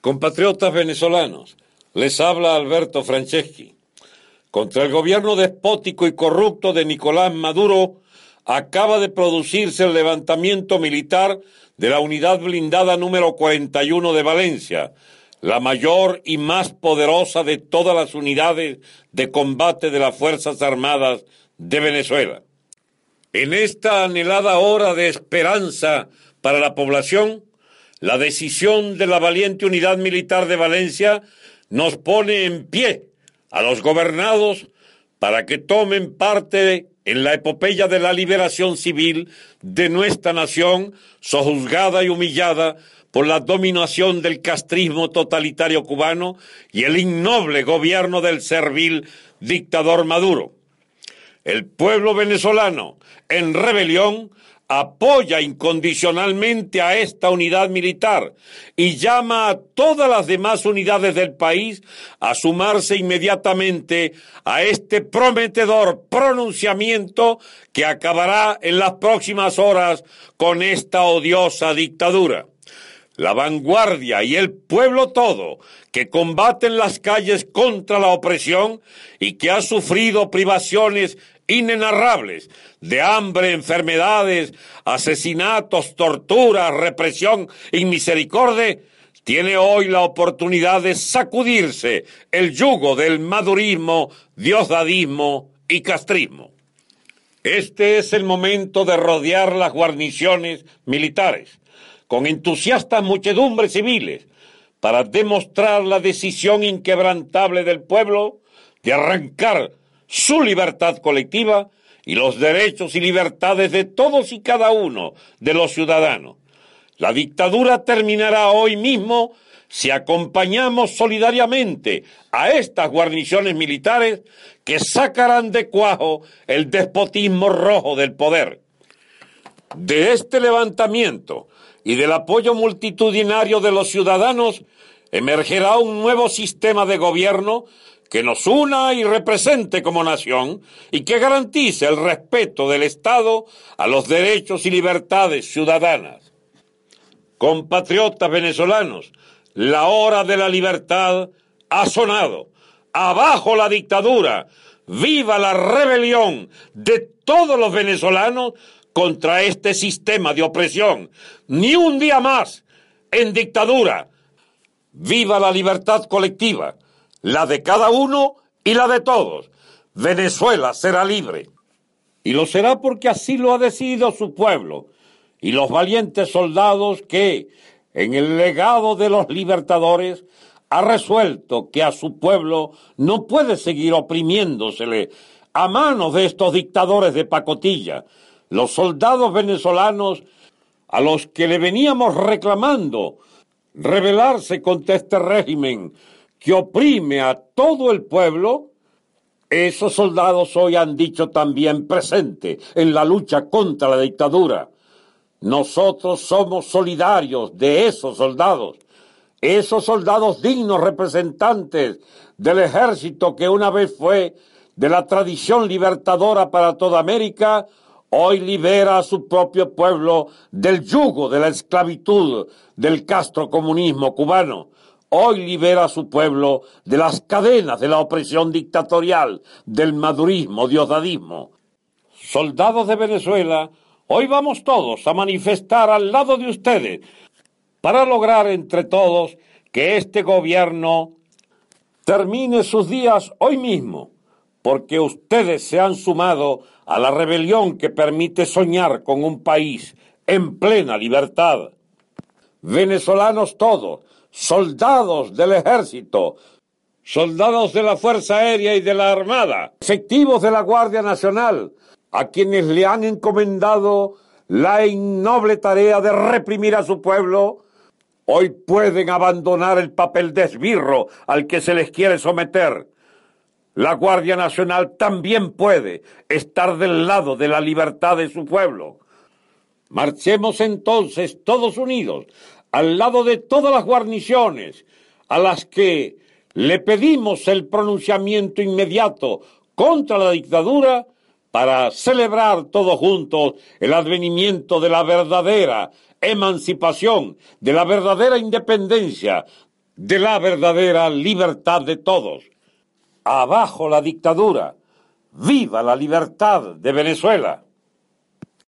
Compatriotas venezolanos, les habla Alberto Franceschi. Contra el gobierno despótico y corrupto de Nicolás Maduro acaba de producirse el levantamiento militar de la unidad blindada número 41 de Valencia, la mayor y más poderosa de todas las unidades de combate de las Fuerzas Armadas de Venezuela. En esta anhelada hora de esperanza para la población, la decisión de la valiente unidad militar de Valencia nos pone en pie a los gobernados para que tomen parte en la epopeya de la liberación civil de nuestra nación, sojuzgada y humillada por la dominación del castrismo totalitario cubano y el innoble gobierno del servil dictador Maduro. El pueblo venezolano, en rebelión, apoya incondicionalmente a esta unidad militar y llama a todas las demás unidades del país a sumarse inmediatamente a este prometedor pronunciamiento que acabará en las próximas horas con esta odiosa dictadura. La vanguardia y el pueblo todo que combate en las calles contra la opresión y que ha sufrido privaciones inenarrables de hambre, enfermedades, asesinatos, tortura, represión y misericordia, tiene hoy la oportunidad de sacudirse el yugo del madurismo, diosdadismo y castrismo. Este es el momento de rodear las guarniciones militares con entusiastas muchedumbres civiles para demostrar la decisión inquebrantable del pueblo de arrancar su libertad colectiva y los derechos y libertades de todos y cada uno de los ciudadanos. La dictadura terminará hoy mismo si acompañamos solidariamente a estas guarniciones militares que sacarán de cuajo el despotismo rojo del poder. De este levantamiento y del apoyo multitudinario de los ciudadanos emergerá un nuevo sistema de gobierno que nos una y represente como nación y que garantice el respeto del Estado a los derechos y libertades ciudadanas. Compatriotas venezolanos, la hora de la libertad ha sonado. Abajo la dictadura, viva la rebelión de todos los venezolanos contra este sistema de opresión. Ni un día más en dictadura. Viva la libertad colectiva la de cada uno y la de todos. Venezuela será libre. Y lo será porque así lo ha decidido su pueblo y los valientes soldados que, en el legado de los libertadores, ha resuelto que a su pueblo no puede seguir oprimiéndosele a manos de estos dictadores de pacotilla. Los soldados venezolanos a los que le veníamos reclamando rebelarse contra este régimen que oprime a todo el pueblo, esos soldados hoy han dicho también presente en la lucha contra la dictadura. Nosotros somos solidarios de esos soldados, esos soldados dignos representantes del ejército que una vez fue de la tradición libertadora para toda América, hoy libera a su propio pueblo del yugo de la esclavitud del castrocomunismo cubano hoy libera a su pueblo de las cadenas de la opresión dictatorial, del madurismo, diosdadismo. Soldados de Venezuela, hoy vamos todos a manifestar al lado de ustedes para lograr entre todos que este gobierno termine sus días hoy mismo, porque ustedes se han sumado a la rebelión que permite soñar con un país en plena libertad. Venezolanos todos, soldados del ejército, soldados de la Fuerza Aérea y de la Armada, efectivos de la Guardia Nacional, a quienes le han encomendado la innoble tarea de reprimir a su pueblo, hoy pueden abandonar el papel de esbirro al que se les quiere someter. La Guardia Nacional también puede estar del lado de la libertad de su pueblo. Marchemos entonces todos unidos al lado de todas las guarniciones a las que le pedimos el pronunciamiento inmediato contra la dictadura para celebrar todos juntos el advenimiento de la verdadera emancipación, de la verdadera independencia de la verdadera libertad de todos. Abajo la dictadura. Viva la libertad de Venezuela.